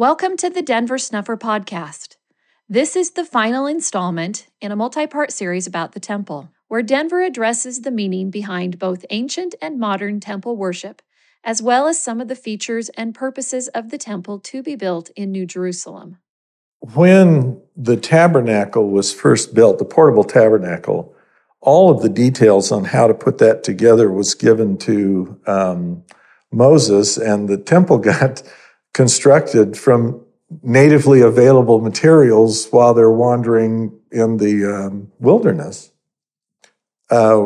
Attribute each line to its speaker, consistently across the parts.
Speaker 1: Welcome to the Denver Snuffer Podcast. This is the final installment in a multi part series about the temple, where Denver addresses the meaning behind both ancient and modern temple worship, as well as some of the features and purposes of the temple to be built in New Jerusalem.
Speaker 2: When the tabernacle was first built, the portable tabernacle, all of the details on how to put that together was given to um, Moses, and the temple got constructed from natively available materials while they're wandering in the um, wilderness. Uh,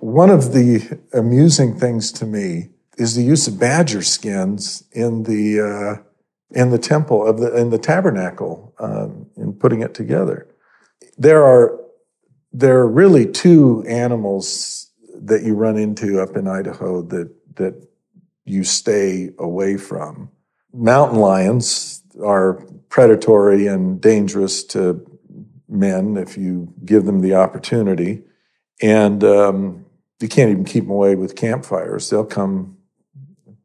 Speaker 2: one of the amusing things to me is the use of badger skins in the uh, in the temple of the in the tabernacle um, in putting it together. There are there are really two animals that you run into up in Idaho that that you stay away from mountain lions are predatory and dangerous to men if you give them the opportunity. And um, you can't even keep them away with campfires. They'll come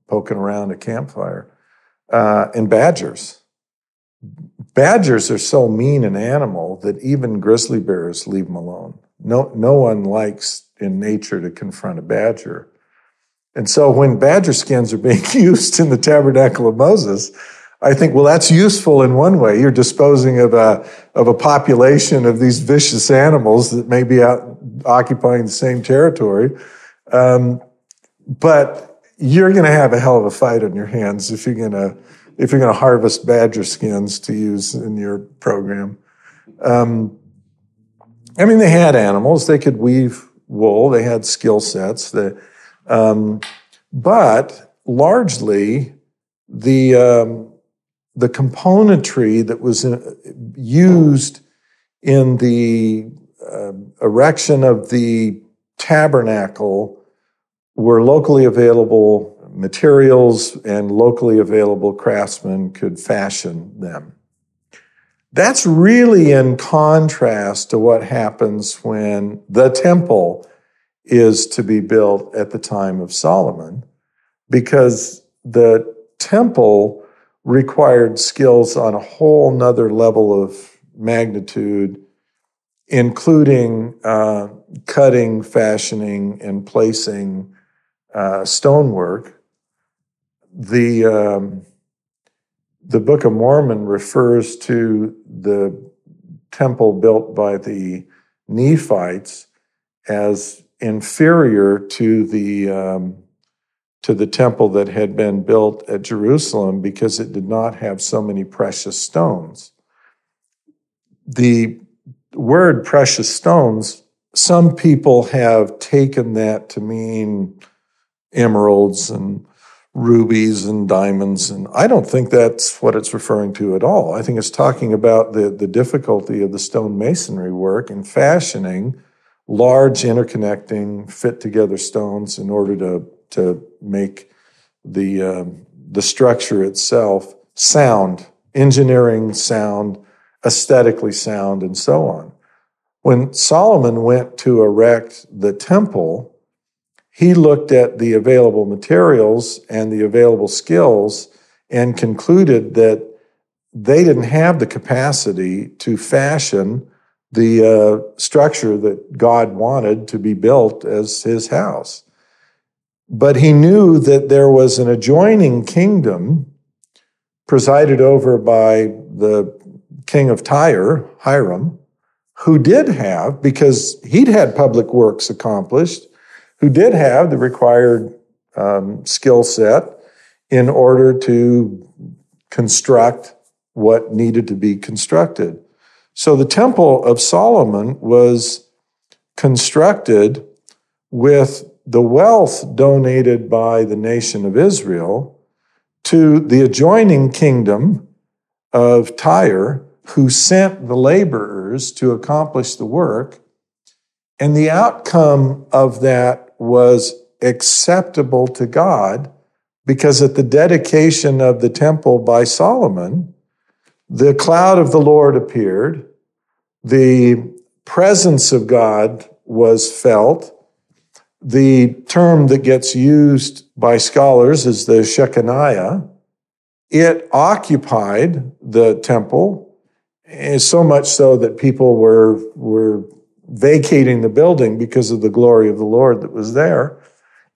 Speaker 2: poking around a campfire. Uh, and badgers. Badgers are so mean an animal that even grizzly bears leave them alone. No, no one likes in nature to confront a badger. And so when badger skins are being used in the tabernacle of Moses, I think, well, that's useful in one way. You're disposing of a, of a population of these vicious animals that may be out occupying the same territory. Um, but you're going to have a hell of a fight on your hands if you're going to, if you're going to harvest badger skins to use in your program. Um, I mean, they had animals. They could weave wool. They had skill sets. Um, but largely, the um, the componentry that was in, uh, used in the uh, erection of the tabernacle were locally available materials and locally available craftsmen could fashion them. That's really in contrast to what happens when the temple is to be built at the time of Solomon because the temple required skills on a whole nother level of magnitude, including uh, cutting, fashioning, and placing uh, stonework. The um, the Book of Mormon refers to the temple built by the Nephites as inferior to the um, to the temple that had been built at Jerusalem because it did not have so many precious stones. The word precious stones, some people have taken that to mean emeralds and rubies and diamonds. And I don't think that's what it's referring to at all. I think it's talking about the, the difficulty of the stone masonry work and fashioning large interconnecting fit together stones in order to to make the um, the structure itself sound engineering sound aesthetically sound and so on. When solomon went to erect the temple he looked at the available materials and the available skills and concluded that they didn't have the capacity to fashion the uh, structure that God wanted to be built as his house. But he knew that there was an adjoining kingdom presided over by the king of Tyre, Hiram, who did have, because he'd had public works accomplished, who did have the required um, skill set in order to construct what needed to be constructed. So the Temple of Solomon was constructed with the wealth donated by the nation of Israel to the adjoining kingdom of Tyre, who sent the laborers to accomplish the work. And the outcome of that was acceptable to God because at the dedication of the temple by Solomon, the cloud of the Lord appeared. The presence of God was felt. The term that gets used by scholars is the Shekinah. it occupied the temple, eh, so much so that people were, were vacating the building because of the glory of the Lord that was there.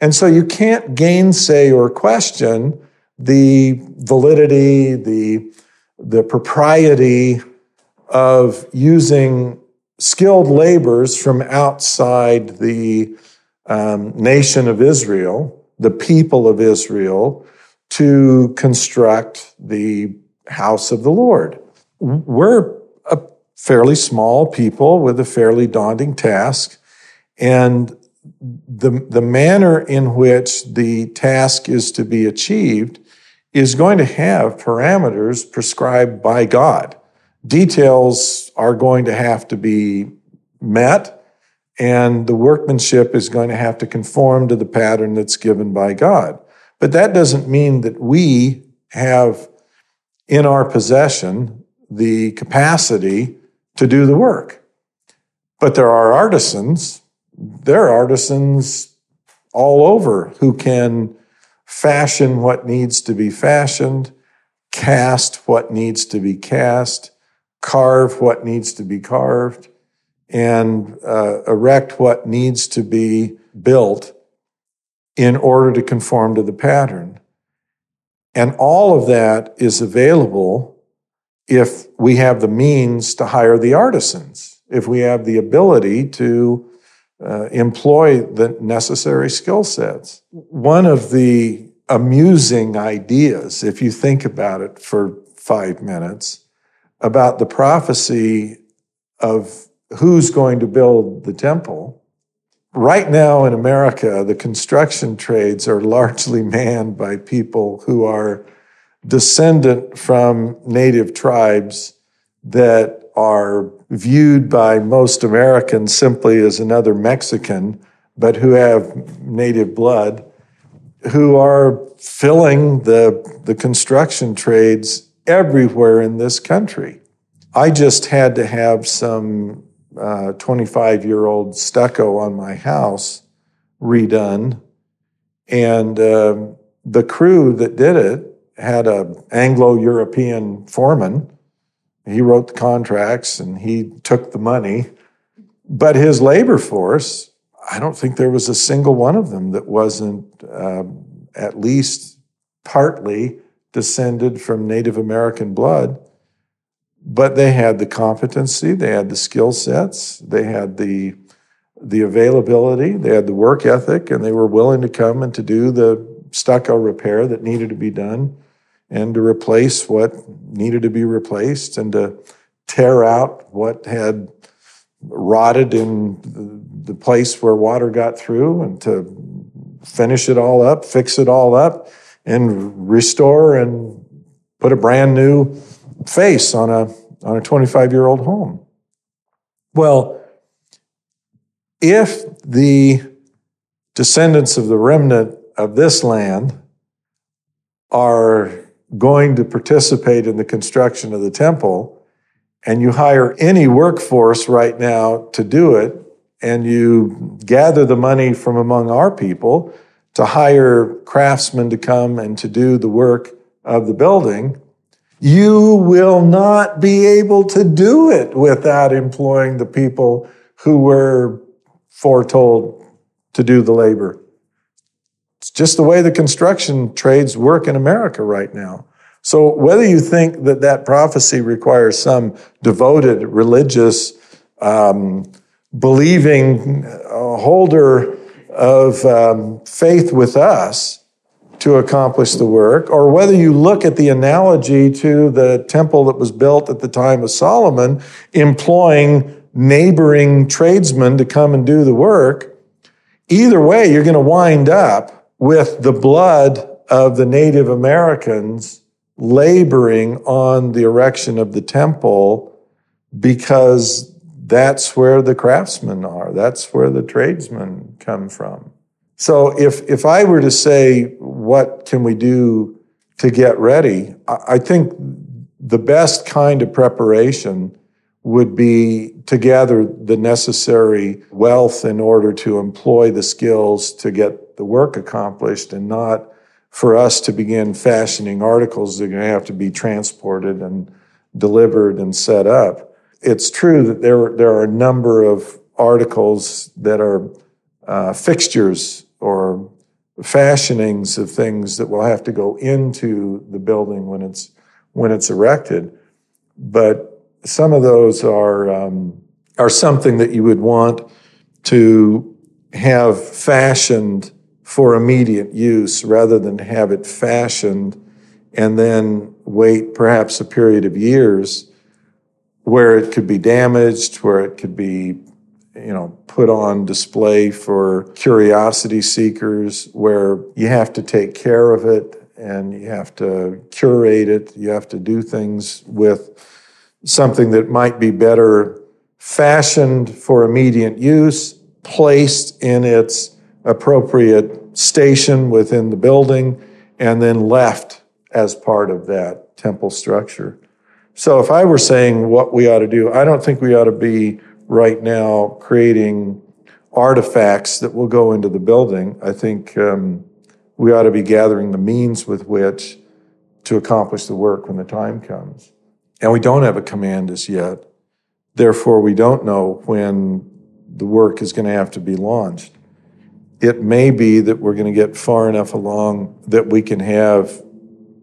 Speaker 2: And so you can't gainsay or question the validity, the, the propriety of using skilled laborers from outside the um, nation of Israel, the people of Israel, to construct the house of the Lord. We're a fairly small people with a fairly daunting task, and the, the manner in which the task is to be achieved is going to have parameters prescribed by God. Details are going to have to be met, and the workmanship is going to have to conform to the pattern that's given by God. But that doesn't mean that we have in our possession the capacity to do the work. But there are artisans, there are artisans all over who can fashion what needs to be fashioned, cast what needs to be cast, carve what needs to be carved, and uh, erect what needs to be built in order to conform to the pattern. And all of that is available if we have the means to hire the artisans, if we have the ability to uh, employ the necessary skill sets. One of the amusing ideas, if you think about it for five minutes, about the prophecy of who's going to build the temple. Right now in America, the construction trades are largely manned by people who are descendant from native tribes that are viewed by most Americans simply as another Mexican, but who have native blood, who are filling the, the construction trades everywhere in this country. I just had to have some 25 year old stucco on my house redone. And uh, the crew that did it had a Anglo European foreman. He wrote the contracts and he took the money. But his labor force, I don't think there was a single one of them that wasn't uh, at least partly descended from Native American blood but they had the competency, they had the skill sets, they had the the availability, they had the work ethic, and they were willing to come and to do the stucco repair that needed to be done and to replace what needed to be replaced and to tear out what had rotted in the place where water got through and to finish it all up, fix it all up, and restore and put a brand new face on a, on a 25 year old home. Well, if the descendants of the remnant of this land are going to participate in the construction of the temple, and you hire any workforce right now to do it, and you gather the money from among our people to hire craftsmen to come and to do the work of the building, you will not be able to do it without employing the people who were foretold to do the labor. It's just the way the construction trades work in America right now. So whether you think that that prophecy requires some devoted religious, um, believing uh, holder of um, faith with us, to accomplish the work, or whether you look at the analogy to the temple that was built at the time of Solomon, employing neighboring tradesmen to come and do the work, either way, you're going to wind up with the blood of the Native Americans laboring on the erection of the temple because that's where the craftsmen are. That's where the tradesmen come from. So if, if I were to say, what can we do to get ready? I think the best kind of preparation would be to gather the necessary wealth in order to employ the skills to get the work accomplished and not for us to begin fashioning articles, that are going to have to be transported and delivered and set up. It's true that there, there are a number of articles that are uh, fixtures or fashionings of things that will have to go into the building when it's when it's erected. But some of those are um, are something that you would want to have fashioned for immediate use rather than have it fashioned and then wait perhaps a period of years where it could be damaged, where it could be you know, put on display for curiosity seekers where you have to take care of it and you have to curate it. You have to do things with something that might be better fashioned for immediate use, placed in its appropriate station within the building, and then left as part of that temple structure. So if I were saying what we ought to do, I don't think we ought to be right now creating artifacts that will go into the building. I think um, we ought to be gathering the means with which to accomplish the work when the time comes. And we don't have a command as yet. Therefore, we don't know when the work is going to have to be launched. It may be that we're going to get far enough along that we can have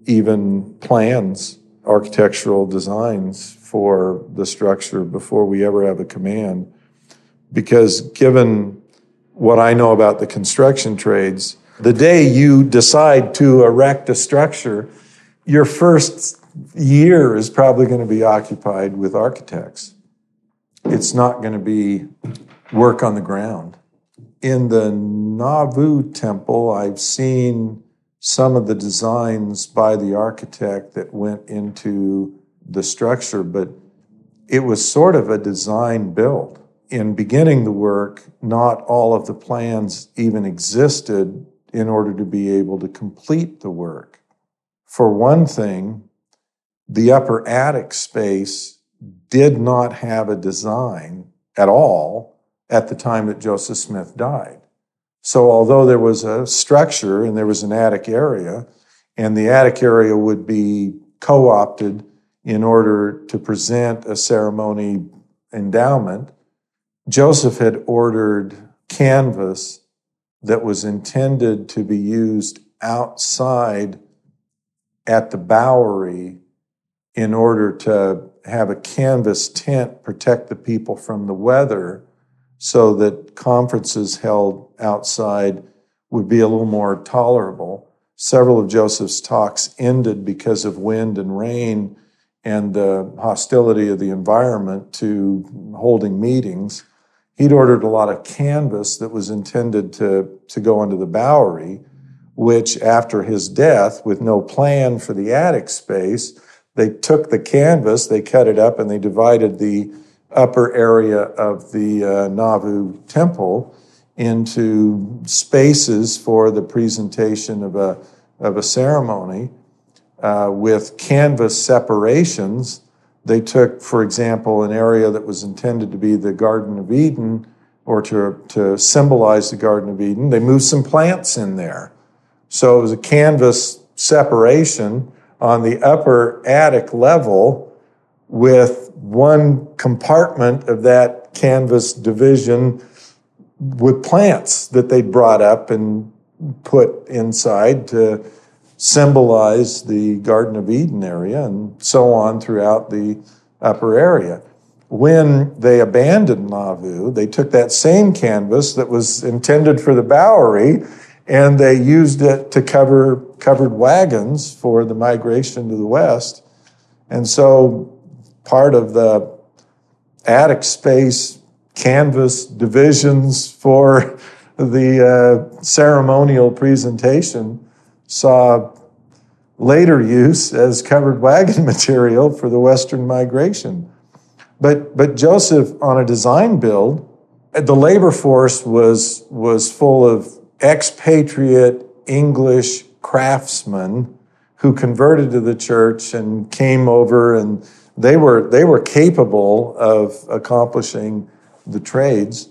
Speaker 2: even plans, architectural designs for the structure before we ever have a command. Because given what I know about the construction trades, the day you decide to erect a structure, your first year is probably going to be occupied with architects. It's not going to be work on the ground. In the Nauvoo temple, I've seen some of the designs by the architect that went into the structure, but it was sort of a design build. In beginning the work, not all of the plans even existed in order to be able to complete the work. For one thing, the upper attic space did not have a design at all at the time that Joseph Smith died. So, although there was a structure and there was an attic area, and the attic area would be co opted in order to present a ceremony endowment, Joseph had ordered canvas that was intended to be used outside at the Bowery in order to have a canvas tent protect the people from the weather so that conferences held outside would be a little more tolerable. Several of Joseph's talks ended because of wind and rain and the hostility of the environment to holding meetings. He'd ordered a lot of canvas that was intended to, to go into the Bowery, which after his death, with no plan for the attic space, they took the canvas, they cut it up, and they divided the upper area of the uh, Nauvoo temple into spaces for the presentation of a, of a ceremony uh, with canvas separations. They took, for example, an area that was intended to be the Garden of Eden or to, to symbolize the Garden of Eden. They moved some plants in there. So it was a canvas separation on the upper attic level with one compartment of that canvas division with plants that they brought up and put inside to symbolize the Garden of Eden area and so on throughout the upper area. When they abandoned Nauvoo, they took that same canvas that was intended for the Bowery and they used it to cover covered wagons for the migration to the west. And so part of the attic space canvas divisions for the uh, ceremonial presentation saw later use as covered wagon material for the Western migration. But, but Joseph, on a design build, the labor force was, was full of expatriate English craftsmen who converted to the church and came over and they were, they were capable of accomplishing the trades.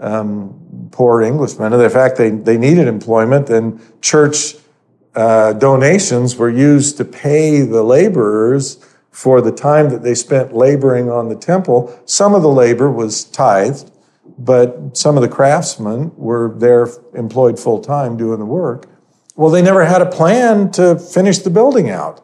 Speaker 2: Um, poor Englishmen. And in fact, they, they needed employment and church uh, donations were used to pay the laborers for the time that they spent laboring on the temple. Some of the labor was tithed, but some of the craftsmen were there employed full time doing the work. Well, they never had a plan to finish the building out.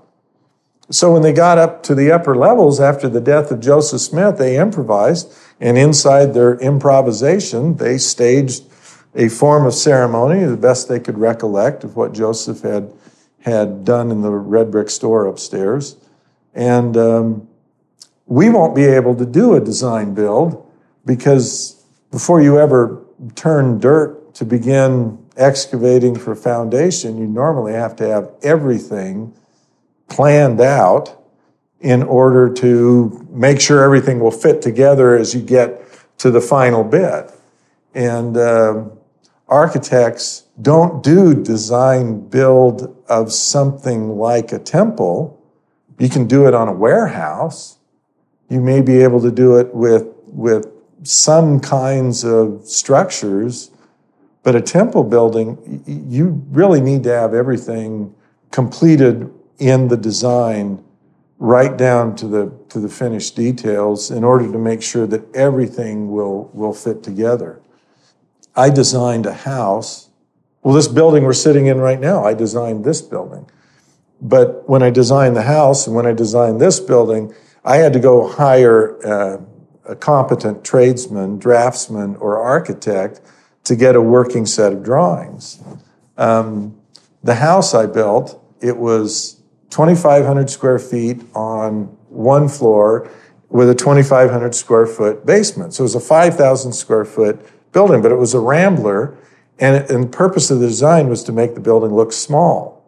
Speaker 2: So when they got up to the upper levels after the death of Joseph Smith, they improvised, and inside their improvisation, they staged a form of ceremony, the best they could recollect of what Joseph had, had done in the red brick store upstairs. And um, we won't be able to do a design build because before you ever turn dirt to begin excavating for foundation, you normally have to have everything planned out in order to make sure everything will fit together as you get to the final bit. And uh, architects don't do design build of something like a temple. You can do it on a warehouse. You may be able to do it with, with some kinds of structures, but a temple building, you really need to have everything completed in the design right down to the to the finished details in order to make sure that everything will will fit together. I designed a house. Well, this building we're sitting in right now, I designed this building. But when I designed the house and when I designed this building, I had to go hire uh, a competent tradesman, draftsman, or architect to get a working set of drawings. Um, the house I built, it was 2,500 square feet on one floor with a 2,500 square foot basement. So it was a 5,000 square foot building, but it was a rambler. And, it, and the purpose of the design was to make the building look small.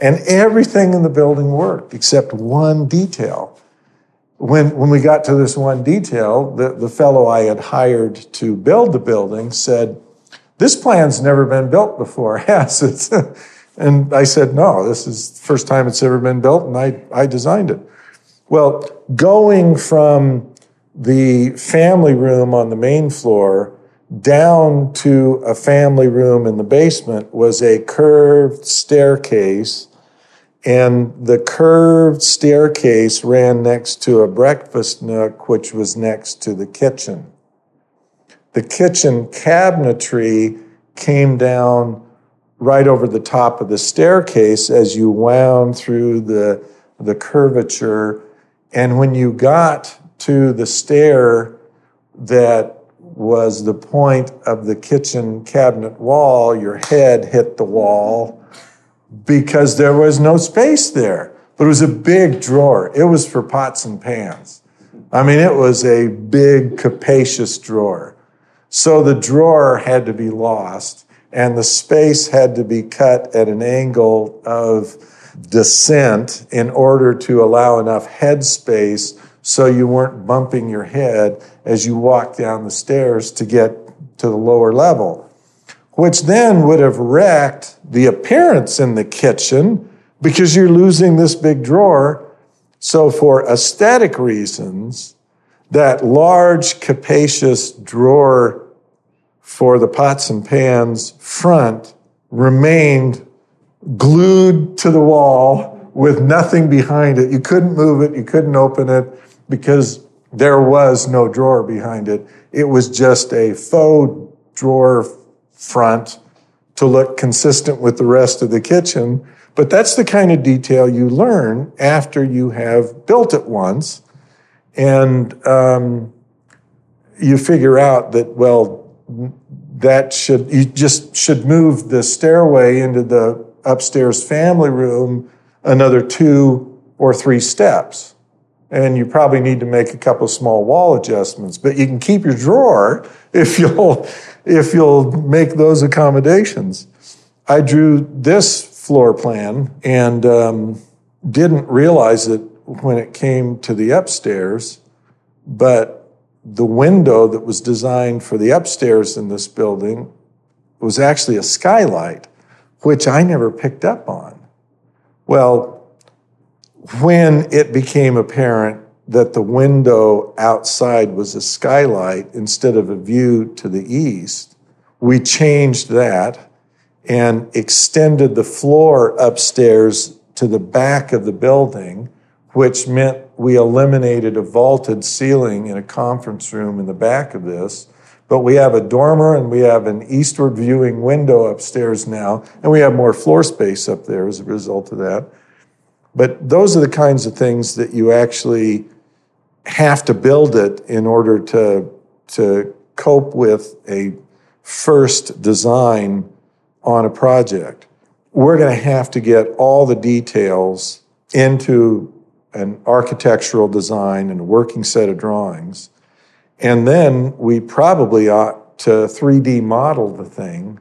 Speaker 2: And everything in the building worked except one detail. When, when we got to this one detail, the, the fellow I had hired to build the building said, This plan's never been built before, has it? And I said, No, this is the first time it's ever been built, and I, I designed it. Well, going from the family room on the main floor down to a family room in the basement was a curved staircase. And the curved staircase ran next to a breakfast nook, which was next to the kitchen. The kitchen cabinetry came down right over the top of the staircase as you wound through the, the curvature. And when you got to the stair that was the point of the kitchen cabinet wall. Your head hit the wall because there was no space there. But it was a big drawer. It was for pots and pans. I mean, it was a big, capacious drawer. So the drawer had to be lost, and the space had to be cut at an angle of descent in order to allow enough head space so you weren't bumping your head as you walked down the stairs to get to the lower level, which then would have wrecked the appearance in the kitchen because you're losing this big drawer. So, for aesthetic reasons, that large, capacious drawer for the pots and pans front remained glued to the wall with nothing behind it. You couldn't move it, you couldn't open it because there was no drawer behind it. It was just a faux drawer front to look consistent with the rest of the kitchen. But that's the kind of detail you learn after you have built it once. And um, you figure out that, well, that should, you just should move the stairway into the upstairs family room another two or three steps and you probably need to make a couple small wall adjustments. But you can keep your drawer if you'll if you'll make those accommodations. I drew this floor plan and um, didn't realize it when it came to the upstairs, but the window that was designed for the upstairs in this building was actually a skylight, which I never picked up on. Well, when it became apparent that the window outside was a skylight instead of a view to the east, we changed that and extended the floor upstairs to the back of the building, which meant we eliminated a vaulted ceiling in a conference room in the back of this. But we have a dormer and we have an eastward viewing window upstairs now, and we have more floor space up there as a result of that. But those are the kinds of things that you actually have to build it in order to, to cope with a first design on a project. We're going to have to get all the details into an architectural design and a working set of drawings. And then we probably ought to 3D model the thing.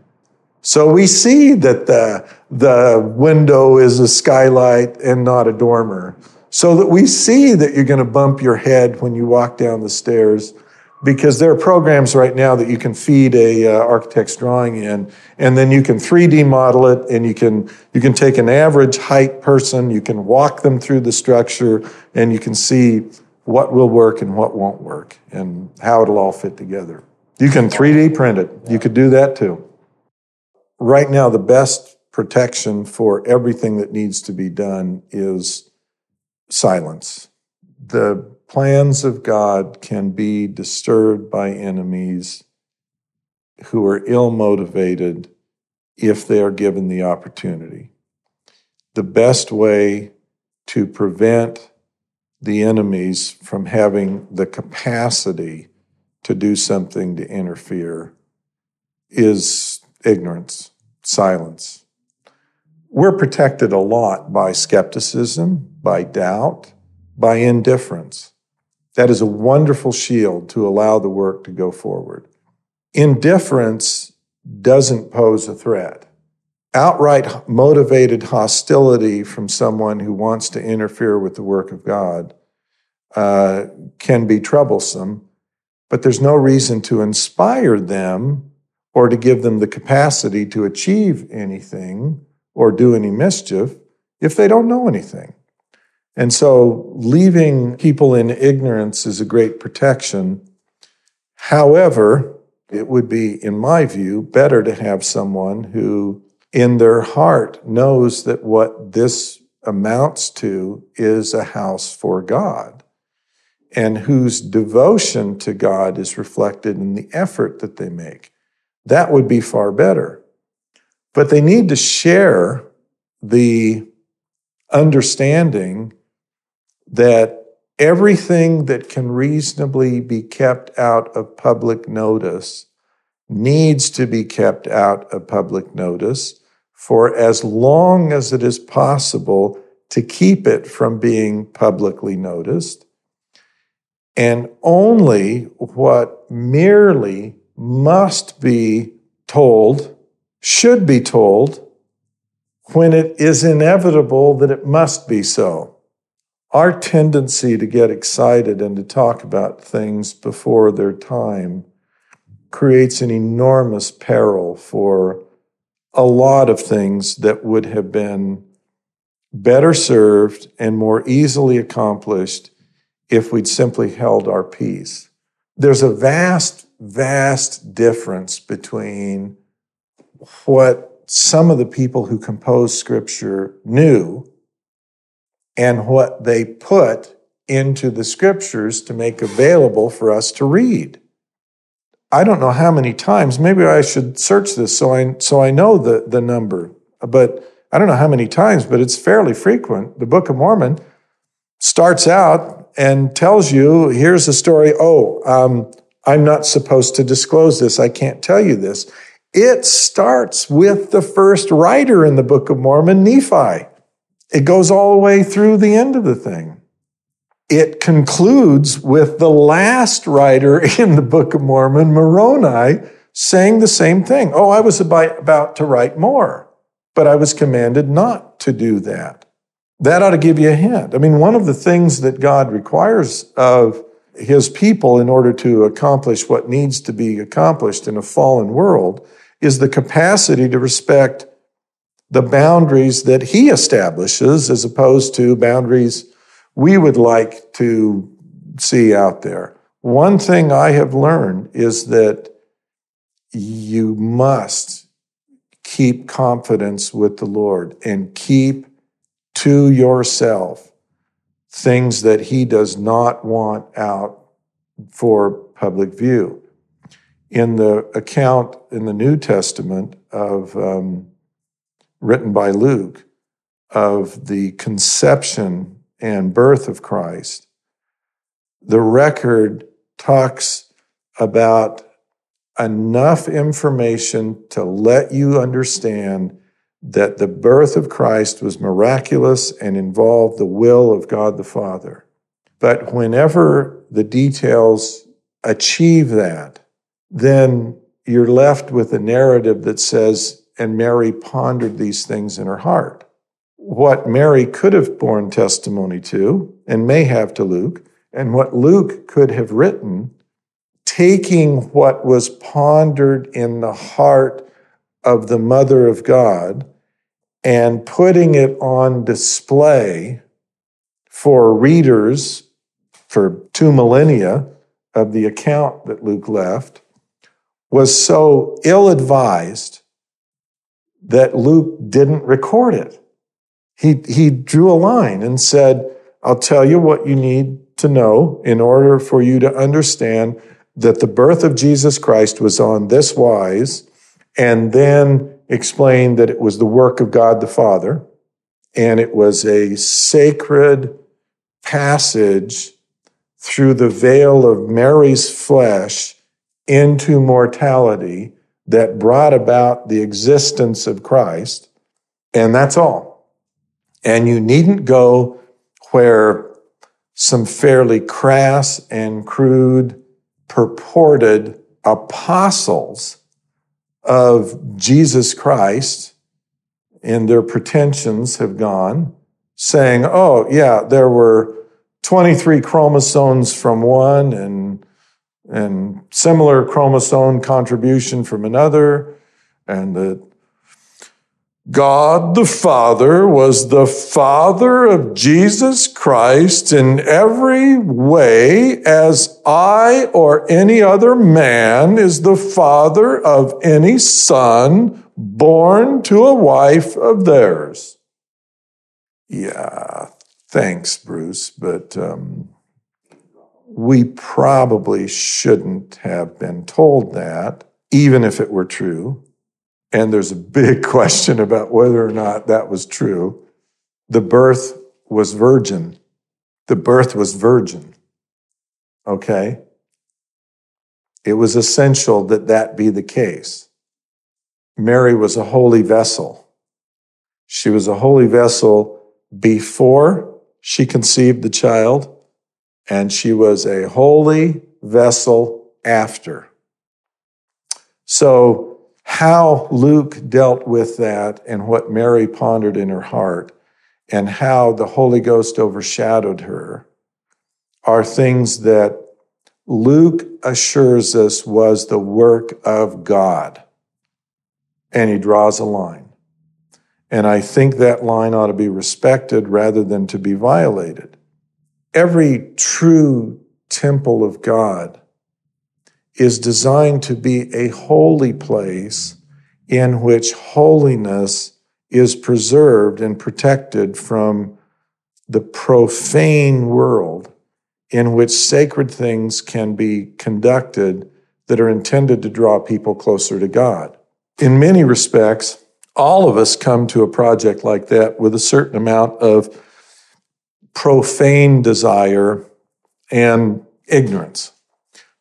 Speaker 2: So we see that the, the window is a skylight and not a dormer. So that we see that you're going to bump your head when you walk down the stairs because there are programs right now that you can feed a uh, architect's drawing in and then you can 3d model it and you can you can take an average height person you can walk them through the structure and you can see what will work and what won't work and how it'll all fit together. You can 3d print it. You could do that too. Right now the best protection for everything that needs to be done is silence. The plans of God can be disturbed by enemies who are ill motivated if they are given the opportunity. The best way to prevent the enemies from having the capacity to do something to interfere is ignorance, silence. We're protected a lot by skepticism, by doubt, by indifference. That is a wonderful shield to allow the work to go forward. Indifference doesn't pose a threat. Outright motivated hostility from someone who wants to interfere with the work of God uh, can be troublesome, but there's no reason to inspire them or to give them the capacity to achieve anything or do any mischief if they don't know anything. And so leaving people in ignorance is a great protection. However, it would be, in my view, better to have someone who, in their heart, knows that what this amounts to is a house for God and whose devotion to God is reflected in the effort that they make. That would be far better. But they need to share the understanding that everything that can reasonably be kept out of public notice needs to be kept out of public notice for as long as it is possible to keep it from being publicly noticed. And only what merely must be told should be told when it is inevitable that it must be so our tendency to get excited and to talk about things before their time creates an enormous peril for a lot of things that would have been better served and more easily accomplished if we'd simply held our peace. There's a vast, vast difference between what some of the people who composed scripture knew and what they put into the scriptures to make available for us to read. I don't know how many times, maybe I should search this so I, so I know the, the number, but I don't know how many times, but it's fairly frequent. The Book of Mormon starts out and tells you here's a story. Oh, um, I'm not supposed to disclose this. I can't tell you this. It starts with the first writer in the Book of Mormon, Nephi. It goes all the way through the end of the thing. It concludes with the last writer in the Book of Mormon, Moroni, saying the same thing. Oh, I was about to write more, but I was commanded not to do that. That ought to give you a hint. I mean, one of the things that God requires of his people in order to accomplish what needs to be accomplished in a fallen world is the capacity to respect the boundaries that he establishes as opposed to boundaries we would like to see out there. One thing I have learned is that you must keep confidence with the Lord and keep to yourself things that he does not want out for public view. In the account in the New Testament of um, written by Luke of the conception and birth of Christ, the record talks about enough information to let you understand that the birth of Christ was miraculous and involved the will of God the Father. But whenever the details achieve that, then you're left with a narrative that says, and Mary pondered these things in her heart. What Mary could have borne testimony to, and may have to Luke, and what Luke could have written, taking what was pondered in the heart of the Mother of God and putting it on display for readers for two millennia of the account that Luke left was so ill advised that Luke didn't record it. He, he drew a line and said, I'll tell you what you need to know in order for you to understand that the birth of Jesus Christ was on this wise, and then explained that it was the work of God the Father, and it was a sacred passage through the veil of Mary's flesh into mortality that brought about the existence of Christ. And that's all. And you needn't go where some fairly crass and crude purported apostles of Jesus Christ in their pretensions have gone, saying, oh, yeah, there were 23 chromosomes from one and, and similar chromosome contribution from another, and that God the Father was the Father of Jesus Christ in every way, as I or any other man is the father of any son born to a wife of theirs. Yeah, thanks, Bruce, but um, we probably shouldn't have been told that, even if it were true. And there's a big question about whether or not that was true. The birth was virgin. The birth was virgin. Okay? It was essential that that be the case. Mary was a holy vessel. She was a holy vessel before she conceived the child, and she was a holy vessel after. So, how Luke dealt with that and what Mary pondered in her heart and how the Holy Ghost overshadowed her are things that Luke assures us was the work of God. And he draws a line. And I think that line ought to be respected rather than to be violated. Every true temple of God is designed to be a holy place in which holiness is preserved and protected from the profane world in which sacred things can be conducted that are intended to draw people closer to God. In many respects, all of us come to a project like that with a certain amount of profane desire and ignorance.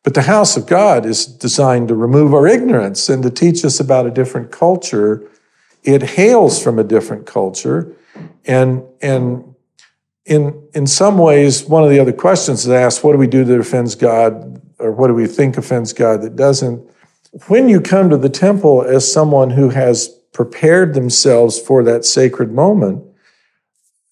Speaker 2: But the house of God is designed to remove our ignorance and to teach us about a different culture. It hails from a different culture. And, and in, in some ways, one of the other questions is asked, what do we do that offends God? Or what do we think offends God that doesn't? When you come to the temple as someone who has prepared themselves for that sacred moment,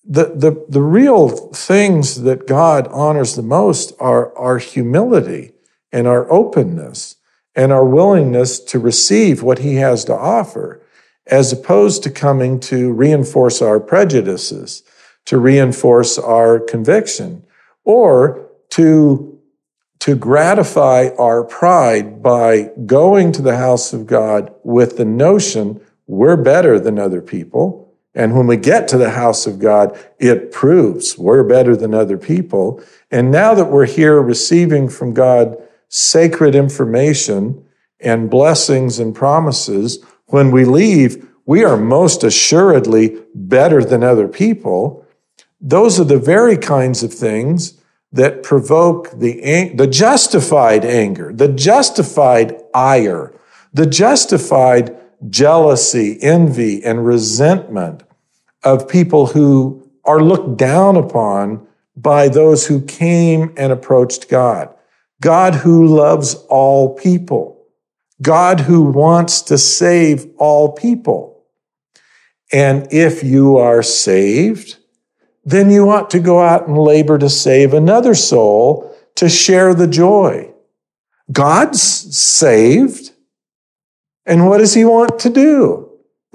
Speaker 2: the, the, the real things that God honors the most are, our humility and our openness and our willingness to receive what he has to offer, as opposed to coming to reinforce our prejudices, to reinforce our conviction, or to, to gratify our pride by going to the house of God with the notion we're better than other people. And when we get to the house of God, it proves we're better than other people. And now that we're here receiving from God sacred information and blessings and promises, when we leave, we are most assuredly better than other people. Those are the very kinds of things that provoke the, the justified anger, the justified ire, the justified jealousy, envy, and resentment of people who are looked down upon by those who came and approached God. God who loves all people. God who wants to save all people. And if you are saved, then you ought to go out and labor to save another soul to share the joy. God's saved. And what does he want to do?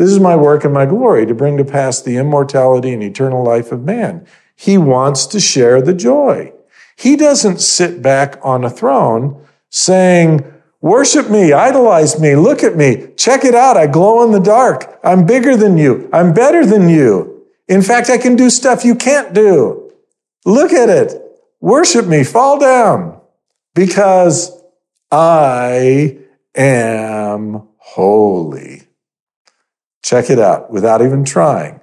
Speaker 2: This is my work and my glory to bring to pass the immortality and eternal life of man. He wants to share the joy. He doesn't sit back on a throne saying, Worship me, idolize me, look at me, check it out. I glow in the dark. I'm bigger than you. I'm better than you. In fact, I can do stuff you can't do. Look at it. Worship me. Fall down because I am holy. Check it out without even trying.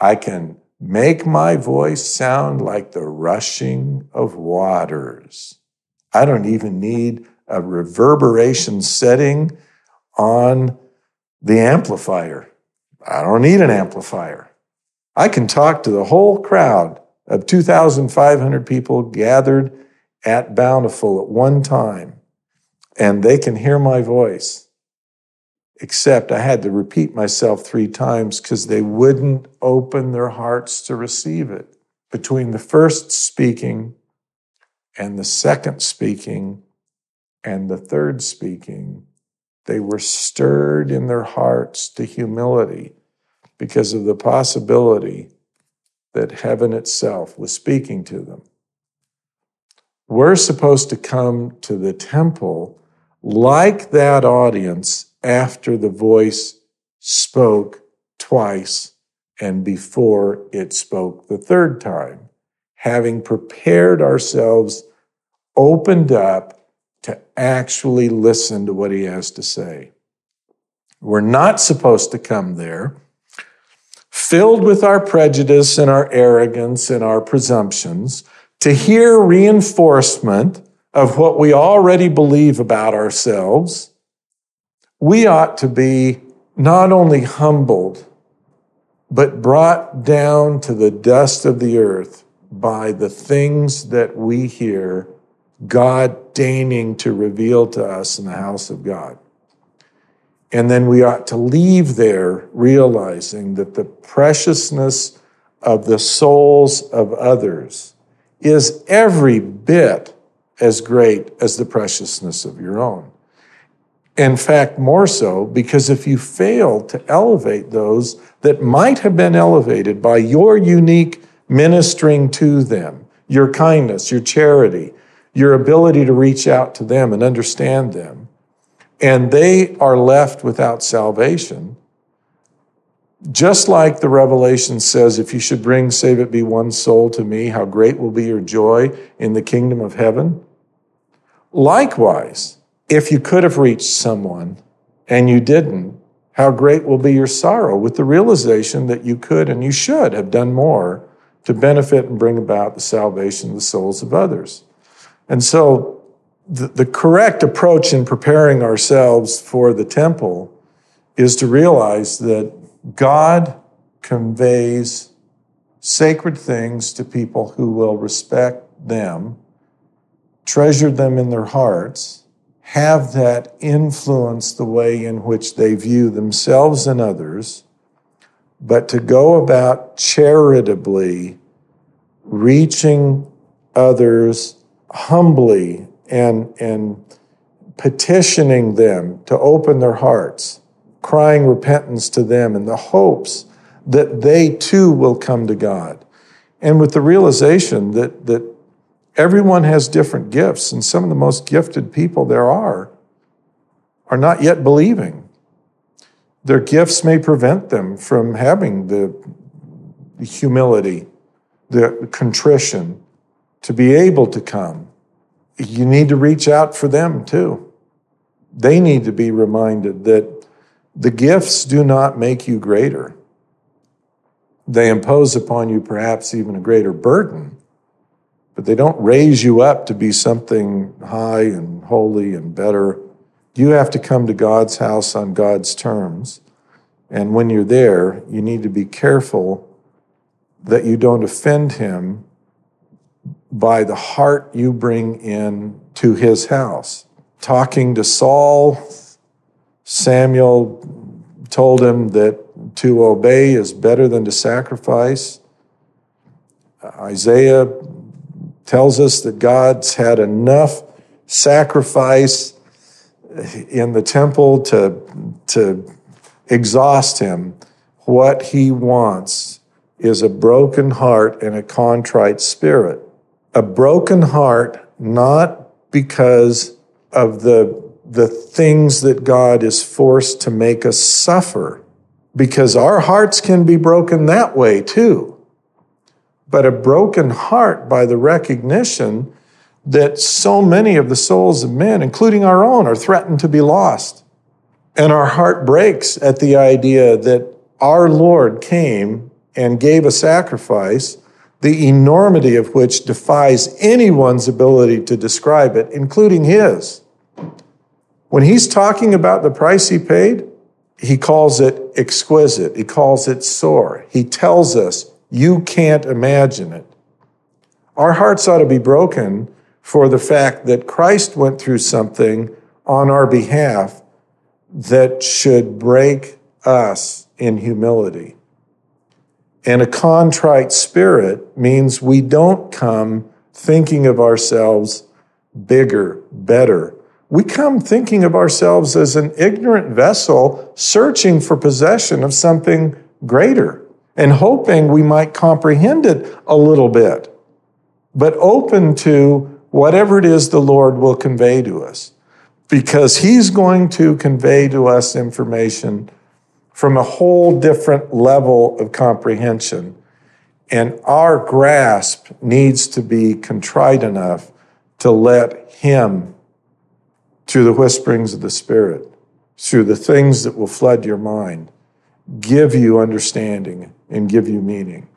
Speaker 2: I can make my voice sound like the rushing of waters. I don't even need a reverberation setting on the amplifier. I don't need an amplifier. I can talk to the whole crowd of 2,500 people gathered at Bountiful at one time, and they can hear my voice. Except I had to repeat myself three times because they wouldn't open their hearts to receive it. Between the first speaking and the second speaking and the third speaking, they were stirred in their hearts to humility because of the possibility that heaven itself was speaking to them. We're supposed to come to the temple like that audience after the voice spoke twice and before it spoke the third time, having prepared ourselves, opened up to actually listen to what he has to say. We're not supposed to come there filled with our prejudice and our arrogance and our presumptions, to hear reinforcement of what we already believe about ourselves, we ought to be not only humbled, but brought down to the dust of the earth by the things that we hear God deigning to reveal to us in the house of God. And then we ought to leave there realizing that the preciousness of the souls of others is every bit as great as the preciousness of your own. In fact, more so, because if you fail to elevate those that might have been elevated by your unique ministering to them, your kindness, your charity, your ability to reach out to them and understand them, and they are left without salvation. Just like the Revelation says, if you should bring, save it be one soul to me, how great will be your joy in the kingdom of heaven. Likewise, if you could have reached someone and you didn't, how great will be your sorrow with the realization that you could and you should have done more to benefit and bring about the salvation of the souls of others. And so the, the correct approach in preparing ourselves for the temple is to realize that God conveys sacred things to people who will respect them, treasure them in their hearts, have that influence the way in which they view themselves and others, but to go about charitably reaching others humbly and, and petitioning them to open their hearts, crying repentance to them in the hopes that they too will come to God. And with the realization that, that everyone has different gifts, and some of the most gifted people there are are not yet believing. Their gifts may prevent them from having the humility, the contrition to be able to come. You need to reach out for them too. They need to be reminded that the gifts do not make you greater. They impose upon you perhaps even a greater burden, but they don't raise you up to be something high and holy and better. You have to come to God's house on God's terms. And when you're there, you need to be careful that you don't offend him by the heart you bring in to his house. Talking to Saul, Samuel told him that to obey is better than to sacrifice. Uh, Isaiah tells us that God's had enough sacrifice in the temple to, to exhaust him. What he wants is a broken heart and a contrite spirit. A broken heart, not because of the, the things that God is forced to make us suffer, because our hearts can be broken that way too. But a broken heart by the recognition that so many of the souls of men, including our own, are threatened to be lost. And our heart breaks at the idea that our Lord came and gave a sacrifice, the enormity of which defies anyone's ability to describe it, including his. When he's talking about the price he paid, he calls it exquisite. He calls it sore. He tells us, you can't imagine it. Our hearts ought to be broken for the fact that Christ went through something on our behalf that should break us in humility. And a contrite spirit means we don't come thinking of ourselves bigger, better, we come thinking of ourselves as an ignorant vessel searching for possession of something greater and hoping we might comprehend it a little bit, but open to whatever it is the Lord will convey to us. Because He's going to convey to us information from a whole different level of comprehension. And our grasp needs to be contrite enough to let Him through the whisperings of the Spirit, through the things that will flood your mind, give you understanding and give you meaning.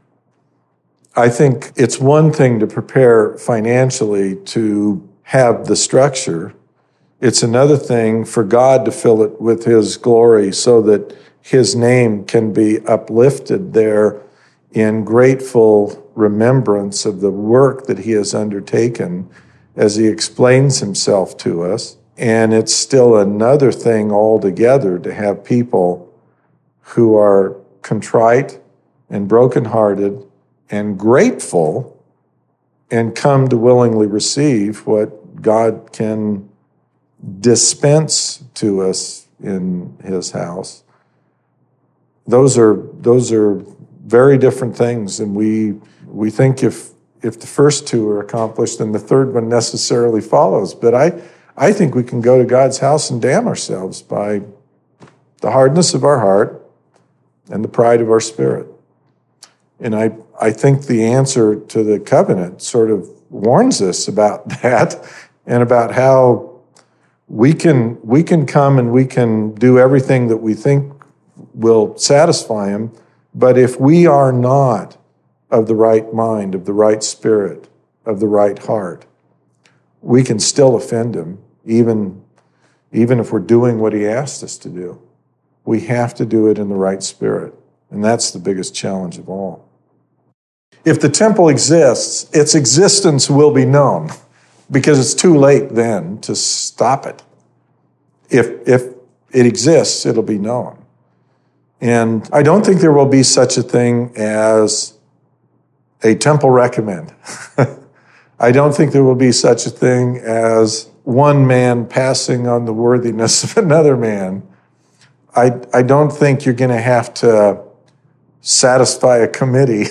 Speaker 2: I think it's one thing to prepare financially to have the structure. It's another thing for God to fill it with His glory so that His name can be uplifted there in grateful remembrance of the work that He has undertaken as He explains Himself to us. And it's still another thing altogether to have people who are contrite and brokenhearted and grateful and come to willingly receive what God can dispense to us in his house. Those are those are very different things and we we think if if the first two are accomplished then the third one necessarily follows but I I think we can go to God's house and damn ourselves by the hardness of our heart and the pride of our spirit. And I, I think the answer to the covenant sort of warns us about that and about how we can, we can come and we can do everything that we think will satisfy him. But if we are not of the right mind, of the right spirit, of the right heart, we can still offend him even, even if we're doing what he asked us to do. We have to do it in the right spirit. And that's the biggest challenge of all. If the temple exists, its existence will be known because it's too late then to stop it. If, if it exists, it'll be known. And I don't think there will be such a thing as a temple recommend. I don't think there will be such a thing as one man passing on the worthiness of another man. I, I don't think you're going to have to satisfy a committee.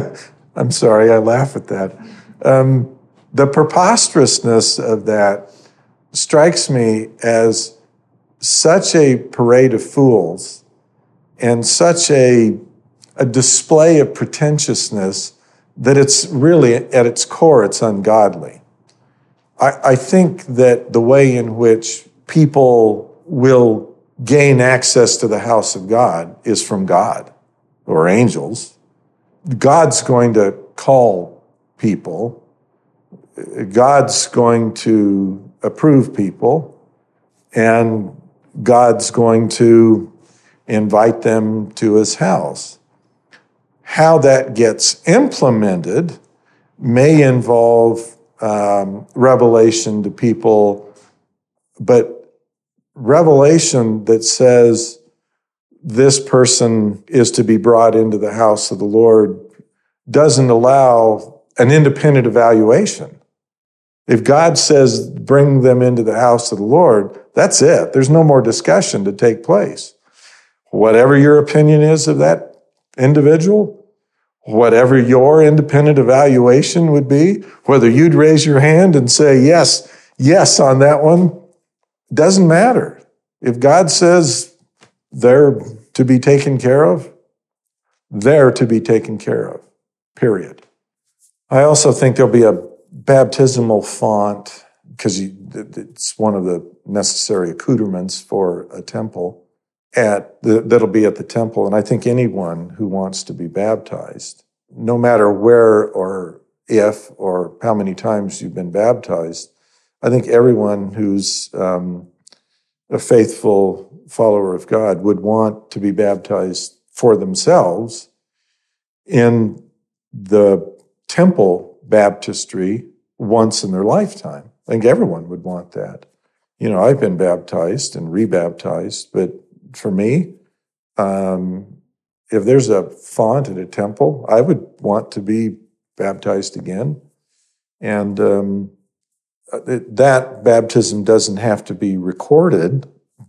Speaker 2: I'm sorry, I laugh at that. Um, the preposterousness of that strikes me as such a parade of fools and such a, a display of pretentiousness that it's really, at its core, it's ungodly. I, I think that the way in which people will gain access to the house of God is from God or angels. God's going to call people. God's going to approve people. And God's going to invite them to his house. How that gets implemented may involve um, revelation to people, but revelation that says this person is to be brought into the house of the Lord doesn't allow an independent evaluation. If God says, bring them into the house of the Lord, that's it. There's no more discussion to take place. Whatever your opinion is of that individual, whatever your independent evaluation would be, whether you'd raise your hand and say, yes, yes on that one, doesn't matter. If God says they're to be taken care of, they're to be taken care of, period. I also think there'll be a baptismal font, because it's one of the necessary accoutrements for a temple, at the, that'll be at the temple. And I think anyone who wants to be baptized, no matter where or if or how many times you've been baptized, I think everyone who's um, a faithful follower of God would want to be baptized for themselves in the temple baptistry once in their lifetime. I think everyone would want that. You know, I've been baptized and rebaptized, but for me, um, if there's a font at a temple, I would want to be baptized again. And um, that baptism doesn't have to be recorded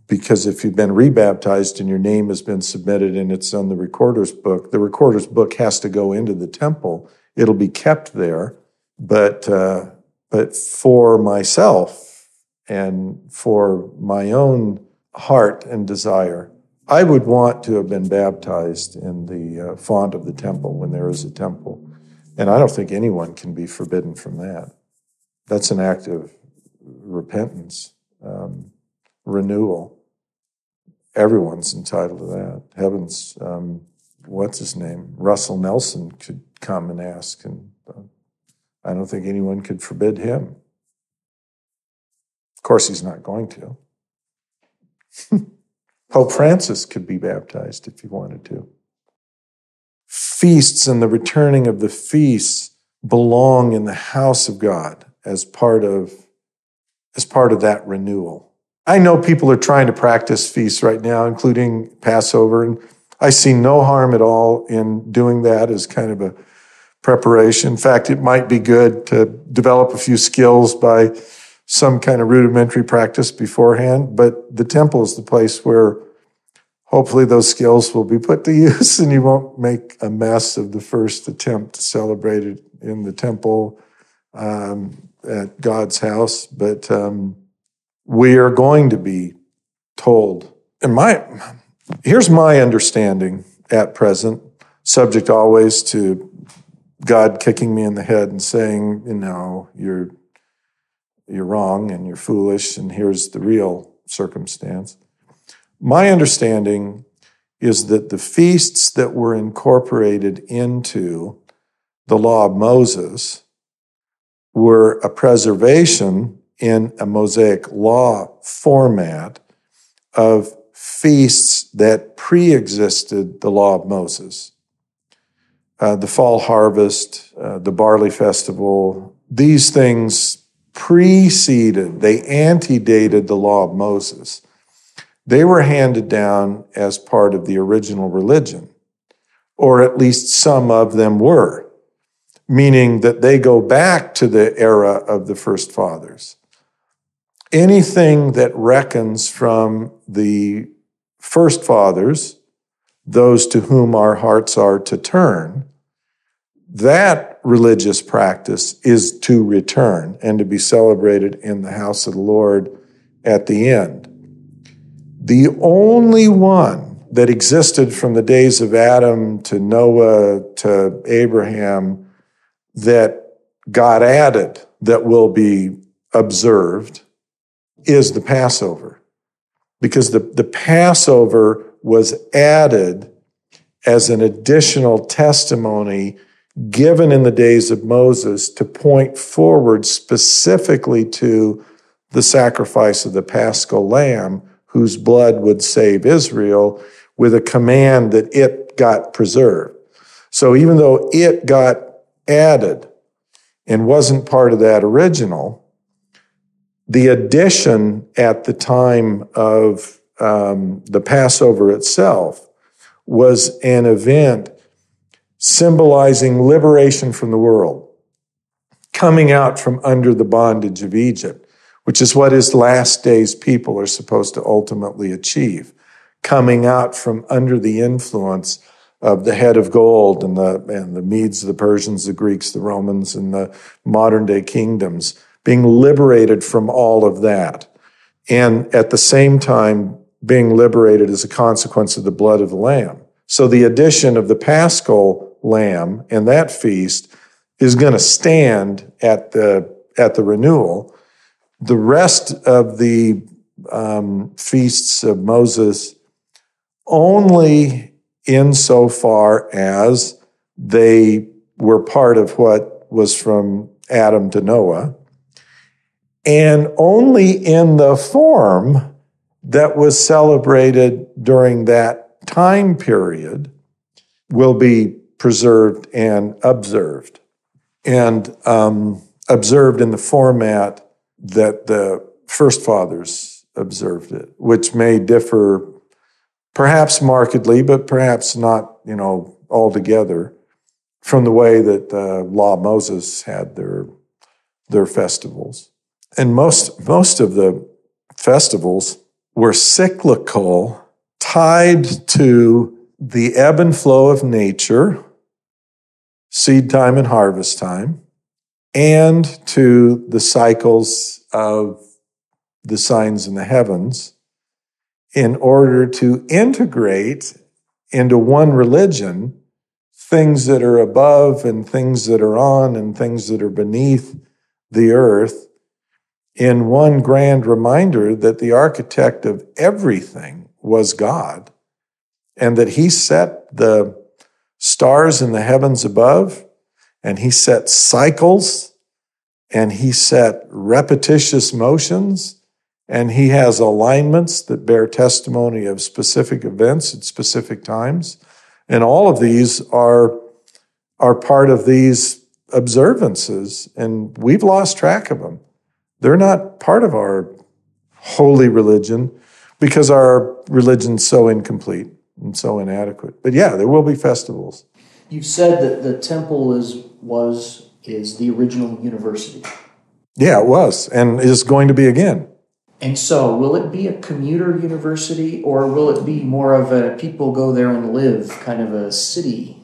Speaker 2: because if you've been rebaptized and your name has been submitted and it's on the recorder's book, the recorder's book has to go into the temple. It'll be kept there but uh, but for myself and for my own heart and desire, I would want to have been baptized in the uh, font of the temple when there is a temple, and I don't think anyone can be forbidden from that. That's an act of repentance, um, renewal. Everyone's entitled to that. Heavens, um, what's his name? Russell Nelson could come and ask, and uh, I don't think anyone could forbid him. Of course, he's not going to. Pope Francis could be baptized if he wanted to. Feasts and the returning of the feasts belong in the house of God as part of, as part of that renewal. I know people are trying to practice feasts right now, including Passover, and I see no harm at all in doing that as kind of a preparation. In fact, it might be good to develop a few skills by some kind of rudimentary practice beforehand, but the temple is the place where hopefully those skills will be put to use and you won't make a mess of the first attempt to celebrate it in the temple um, at God's house. But um, we are going to be told, and my here's my understanding at present, subject always to God kicking me in the head and saying, you know, you're you're wrong and you're foolish and here's the real circumstance. My understanding is that the feasts that were incorporated into the law of Moses were a preservation in a Mosaic law format of feasts that pre existed the law of Moses uh, the fall harvest, uh, the barley festival, these things preceded, they antedated the law of Moses. They were handed down as part of the original religion, or at least some of them were, meaning that they go back to the era of the first fathers. Anything that reckons from the first fathers, those to whom our hearts are to turn, that religious practice is to return and to be celebrated in the house of the Lord at the end. The only one that existed from the days of Adam to Noah to Abraham that got added that will be observed is the Passover. Because the, the Passover was added as an additional testimony given in the days of Moses to point forward specifically to the sacrifice of the paschal lamb whose blood would save Israel with a command that it got preserved. So even though it got added and wasn't part of that original, the addition at the time of um, the Passover itself was an event symbolizing liberation from the world, coming out from under the bondage of Egypt, which is what his last days people are supposed to ultimately achieve, coming out from under the influence of the head of gold and the, and the Medes, the Persians, the Greeks, the Romans, and the modern day kingdoms, being liberated from all of that. And at the same time, being liberated as a consequence of the blood of the Lamb. So the addition of the paschal lamb and that feast is going to stand at the at the renewal. The rest of the um, feasts of Moses only insofar as they were part of what was from Adam to Noah, and only in the form that was celebrated during that time period will be preserved and observed. And um, observed in the format that the first fathers observed it, which may differ perhaps markedly, but perhaps not, you know, altogether from the way that the law of Moses had their, their festivals. And most, most of the festivals were cyclical, tied to the ebb and flow of nature, seed time and harvest time, and to the cycles of the signs in the heavens in order to integrate into one religion things that are above and things that are on and things that are beneath the earth in one grand reminder that the architect of everything was God and that he set the stars in the heavens above and he set cycles and he set repetitious motions and he has alignments that bear testimony of specific events at specific times. And all of these are, are part of these observances, and we've lost track of them. They're not part of our holy religion because our religion's so incomplete and so inadequate. But yeah, there will be festivals.
Speaker 3: You've said that the temple is was is the original university.
Speaker 2: Yeah, it was, and is going to be again.
Speaker 3: And so, will it be a commuter university, or will it be more of a people go there and live kind of a city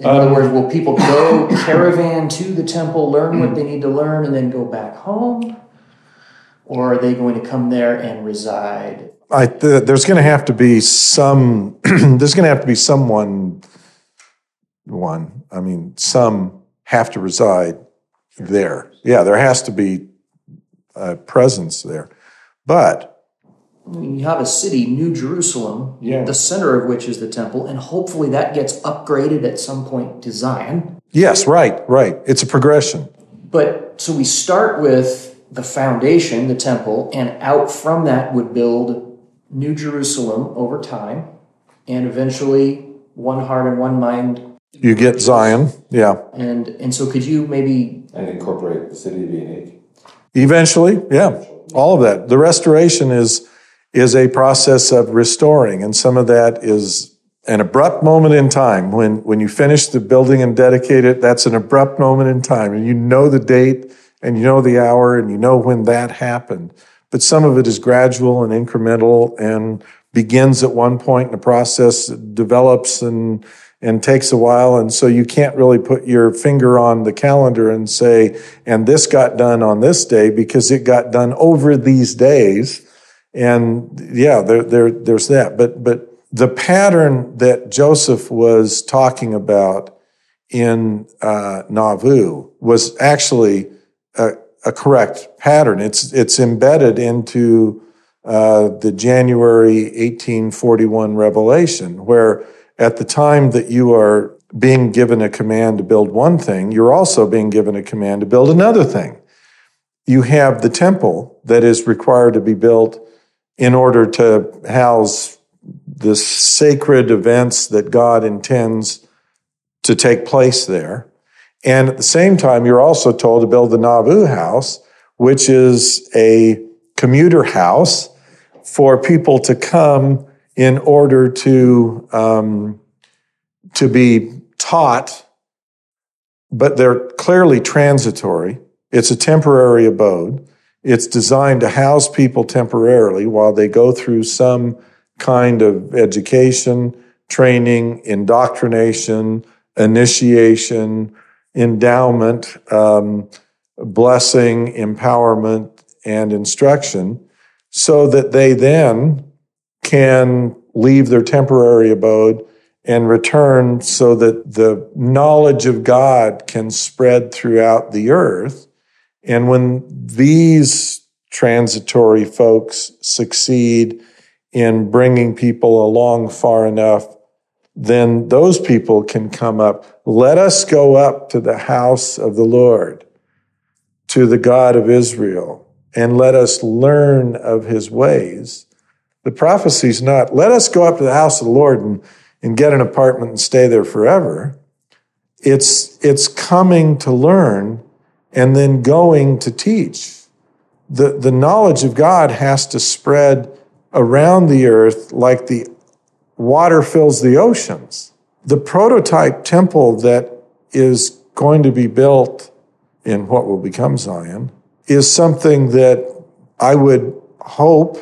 Speaker 3: in um, other words, will people go caravan to the temple, learn what they need to learn, and then go back home? Or are they going to come there and reside?
Speaker 2: I, th- there's going to have to be some. there's going to have to be someone. One, I mean, some have to reside there. Yeah, there has to be a presence there, but
Speaker 3: you have a city, New Jerusalem, yeah. the center of which is the temple, and hopefully that gets upgraded at some point to Zion.
Speaker 2: Yes, right, right. It's a progression.
Speaker 3: But so we start with the foundation, the temple, and out from that would build New Jerusalem over time, and eventually one heart and one mind.
Speaker 2: You get Zion, yeah.
Speaker 3: And and so could you maybe
Speaker 4: and incorporate the city of Enoch?
Speaker 2: Eventually, yeah. All of that. The restoration is is a process of restoring. And some of that is an abrupt moment in time. When, when you finish the building and dedicate it, that's an abrupt moment in time. And you know the date and you know the hour and you know when that happened. But some of it is gradual and incremental and begins at one point in the process, develops and and takes a while. And so you can't really put your finger on the calendar and say, and this got done on this day because it got done over these days And yeah, there, there, there's that. But, but the pattern that Joseph was talking about in uh, Nauvoo was actually a, a, correct pattern. It's, it's embedded into uh, the January 1841 revelation, where at the time that you are being given a command to build one thing, you're also being given a command to build another thing. You have the temple that is required to be built in order to house the sacred events that God intends to take place there. And at the same time, you're also told to build the Nauvoo house, which is a commuter house for people to come in order to um, to be taught, but they're clearly transitory. It's a temporary abode. It's designed to house people temporarily while they go through some kind of education, training, indoctrination, initiation, endowment, um, blessing, empowerment, and instruction, so that they then can leave their temporary abode and return so that the knowledge of God can spread throughout the earth. And when these transitory folks succeed in bringing people along far enough, then those people can come up. Let us go up to the house of the Lord, to the God of Israel, and let us learn of his ways. The prophecy's not, let us go up to the house of the Lord and, and get an apartment and stay there forever. It's, it's coming to learn and then going to teach. The, the knowledge of God has to spread around the earth like the water fills the oceans. The prototype temple that is going to be built in what will become Zion is something that I would hope,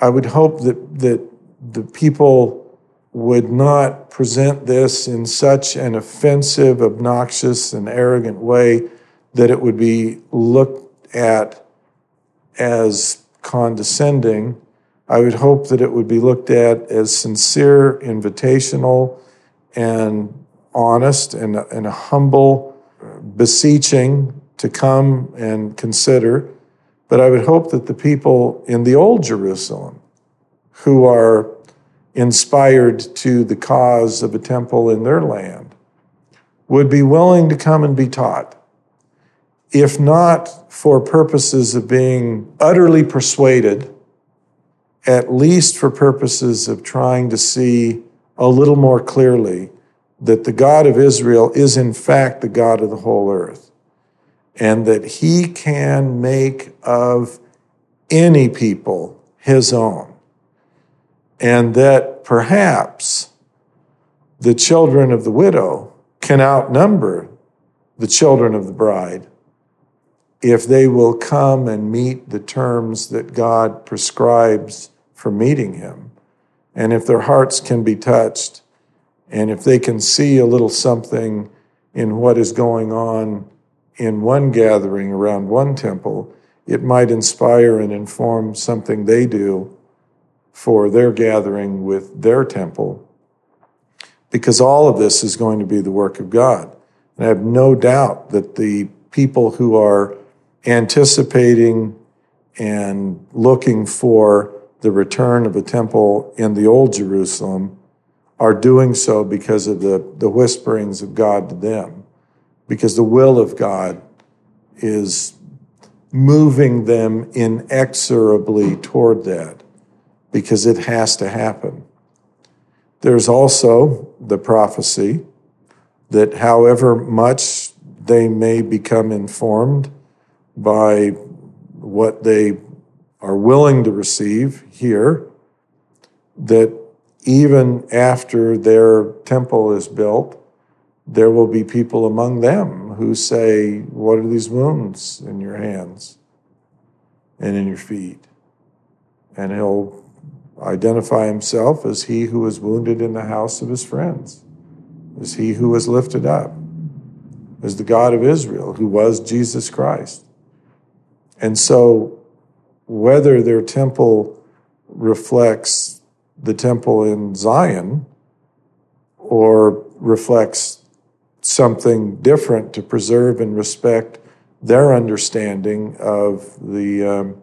Speaker 2: I would hope that, that the people would not present this in such an offensive, obnoxious, and arrogant way that it would be looked at as condescending I would hope that it would be looked at as sincere, invitational, and honest and, and humble beseeching to come and consider. But I would hope that the people in the old Jerusalem who are inspired to the cause of a temple in their land would be willing to come and be taught. If not for purposes of being utterly persuaded at least for purposes of trying to see a little more clearly that the God of Israel is in fact the God of the whole earth, and that he can make of any people his own, and that perhaps the children of the widow can outnumber the children of the bride if they will come and meet the terms that God prescribes for meeting him. And if their hearts can be touched, and if they can see a little something in what is going on in one gathering around one temple, it might inspire and inform something they do for their gathering with their temple. Because all of this is going to be the work of God. And I have no doubt that the people who are anticipating and looking for the return of a temple in the old Jerusalem are doing so because of the, the whisperings of God to them, because the will of God is moving them inexorably toward that, because it has to happen. There's also the prophecy that however much they may become informed by what they are willing to receive here, that even after their temple is built, there will be people among them who say, What are these wounds in your hands and in your feet? And he'll identify himself as he who was wounded in the house of his friends, as he who was lifted up, as the God of Israel, who was Jesus Christ. And so whether their temple reflects the temple in Zion or reflects something different to preserve and respect their understanding of the um,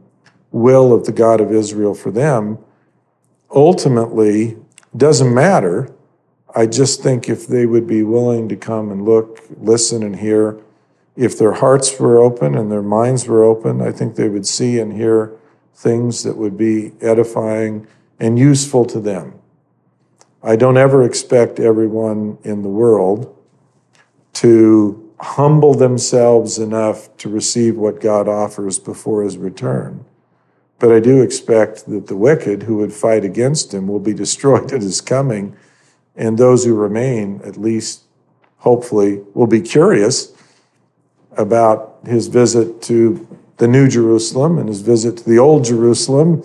Speaker 2: will of the God of Israel for them, ultimately doesn't matter. I just think if they would be willing to come and look, listen, and hear, if their hearts were open and their minds were open, I think they would see and hear things that would be edifying and useful to them. I don't ever expect everyone in the world to humble themselves enough to receive what God offers before his return. But I do expect that the wicked who would fight against him will be destroyed at his coming, and those who remain, at least hopefully, will be curious about his visit to the New Jerusalem and his visit to the Old Jerusalem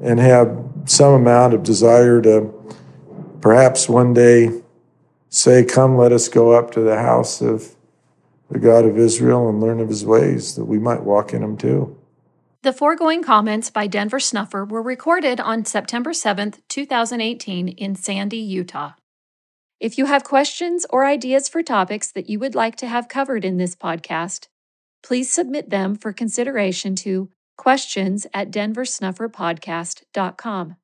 Speaker 2: and have some amount of desire to perhaps one day say, Come, let us go up to the house of the God of Israel and learn of his ways, that we might walk in them too.
Speaker 1: The foregoing comments by Denver Snuffer were recorded on September 7th, 2018, in Sandy, Utah. If you have questions or ideas for topics that you would like to have covered in this podcast, please submit them for consideration to questions at denversnufferpodcast.com.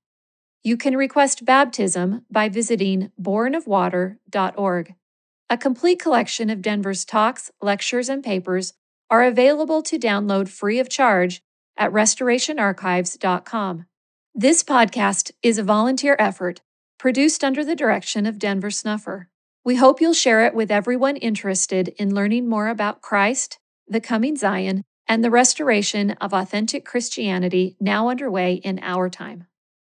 Speaker 1: You can request baptism by visiting bornofwater.org. A complete collection of Denver's talks, lectures, and papers are available to download free of charge at restorationarchives.com. This podcast is a volunteer effort produced under the direction of Denver Snuffer. We hope you'll share it with everyone interested in learning more about Christ, the coming Zion, and the restoration of authentic Christianity now underway in our time.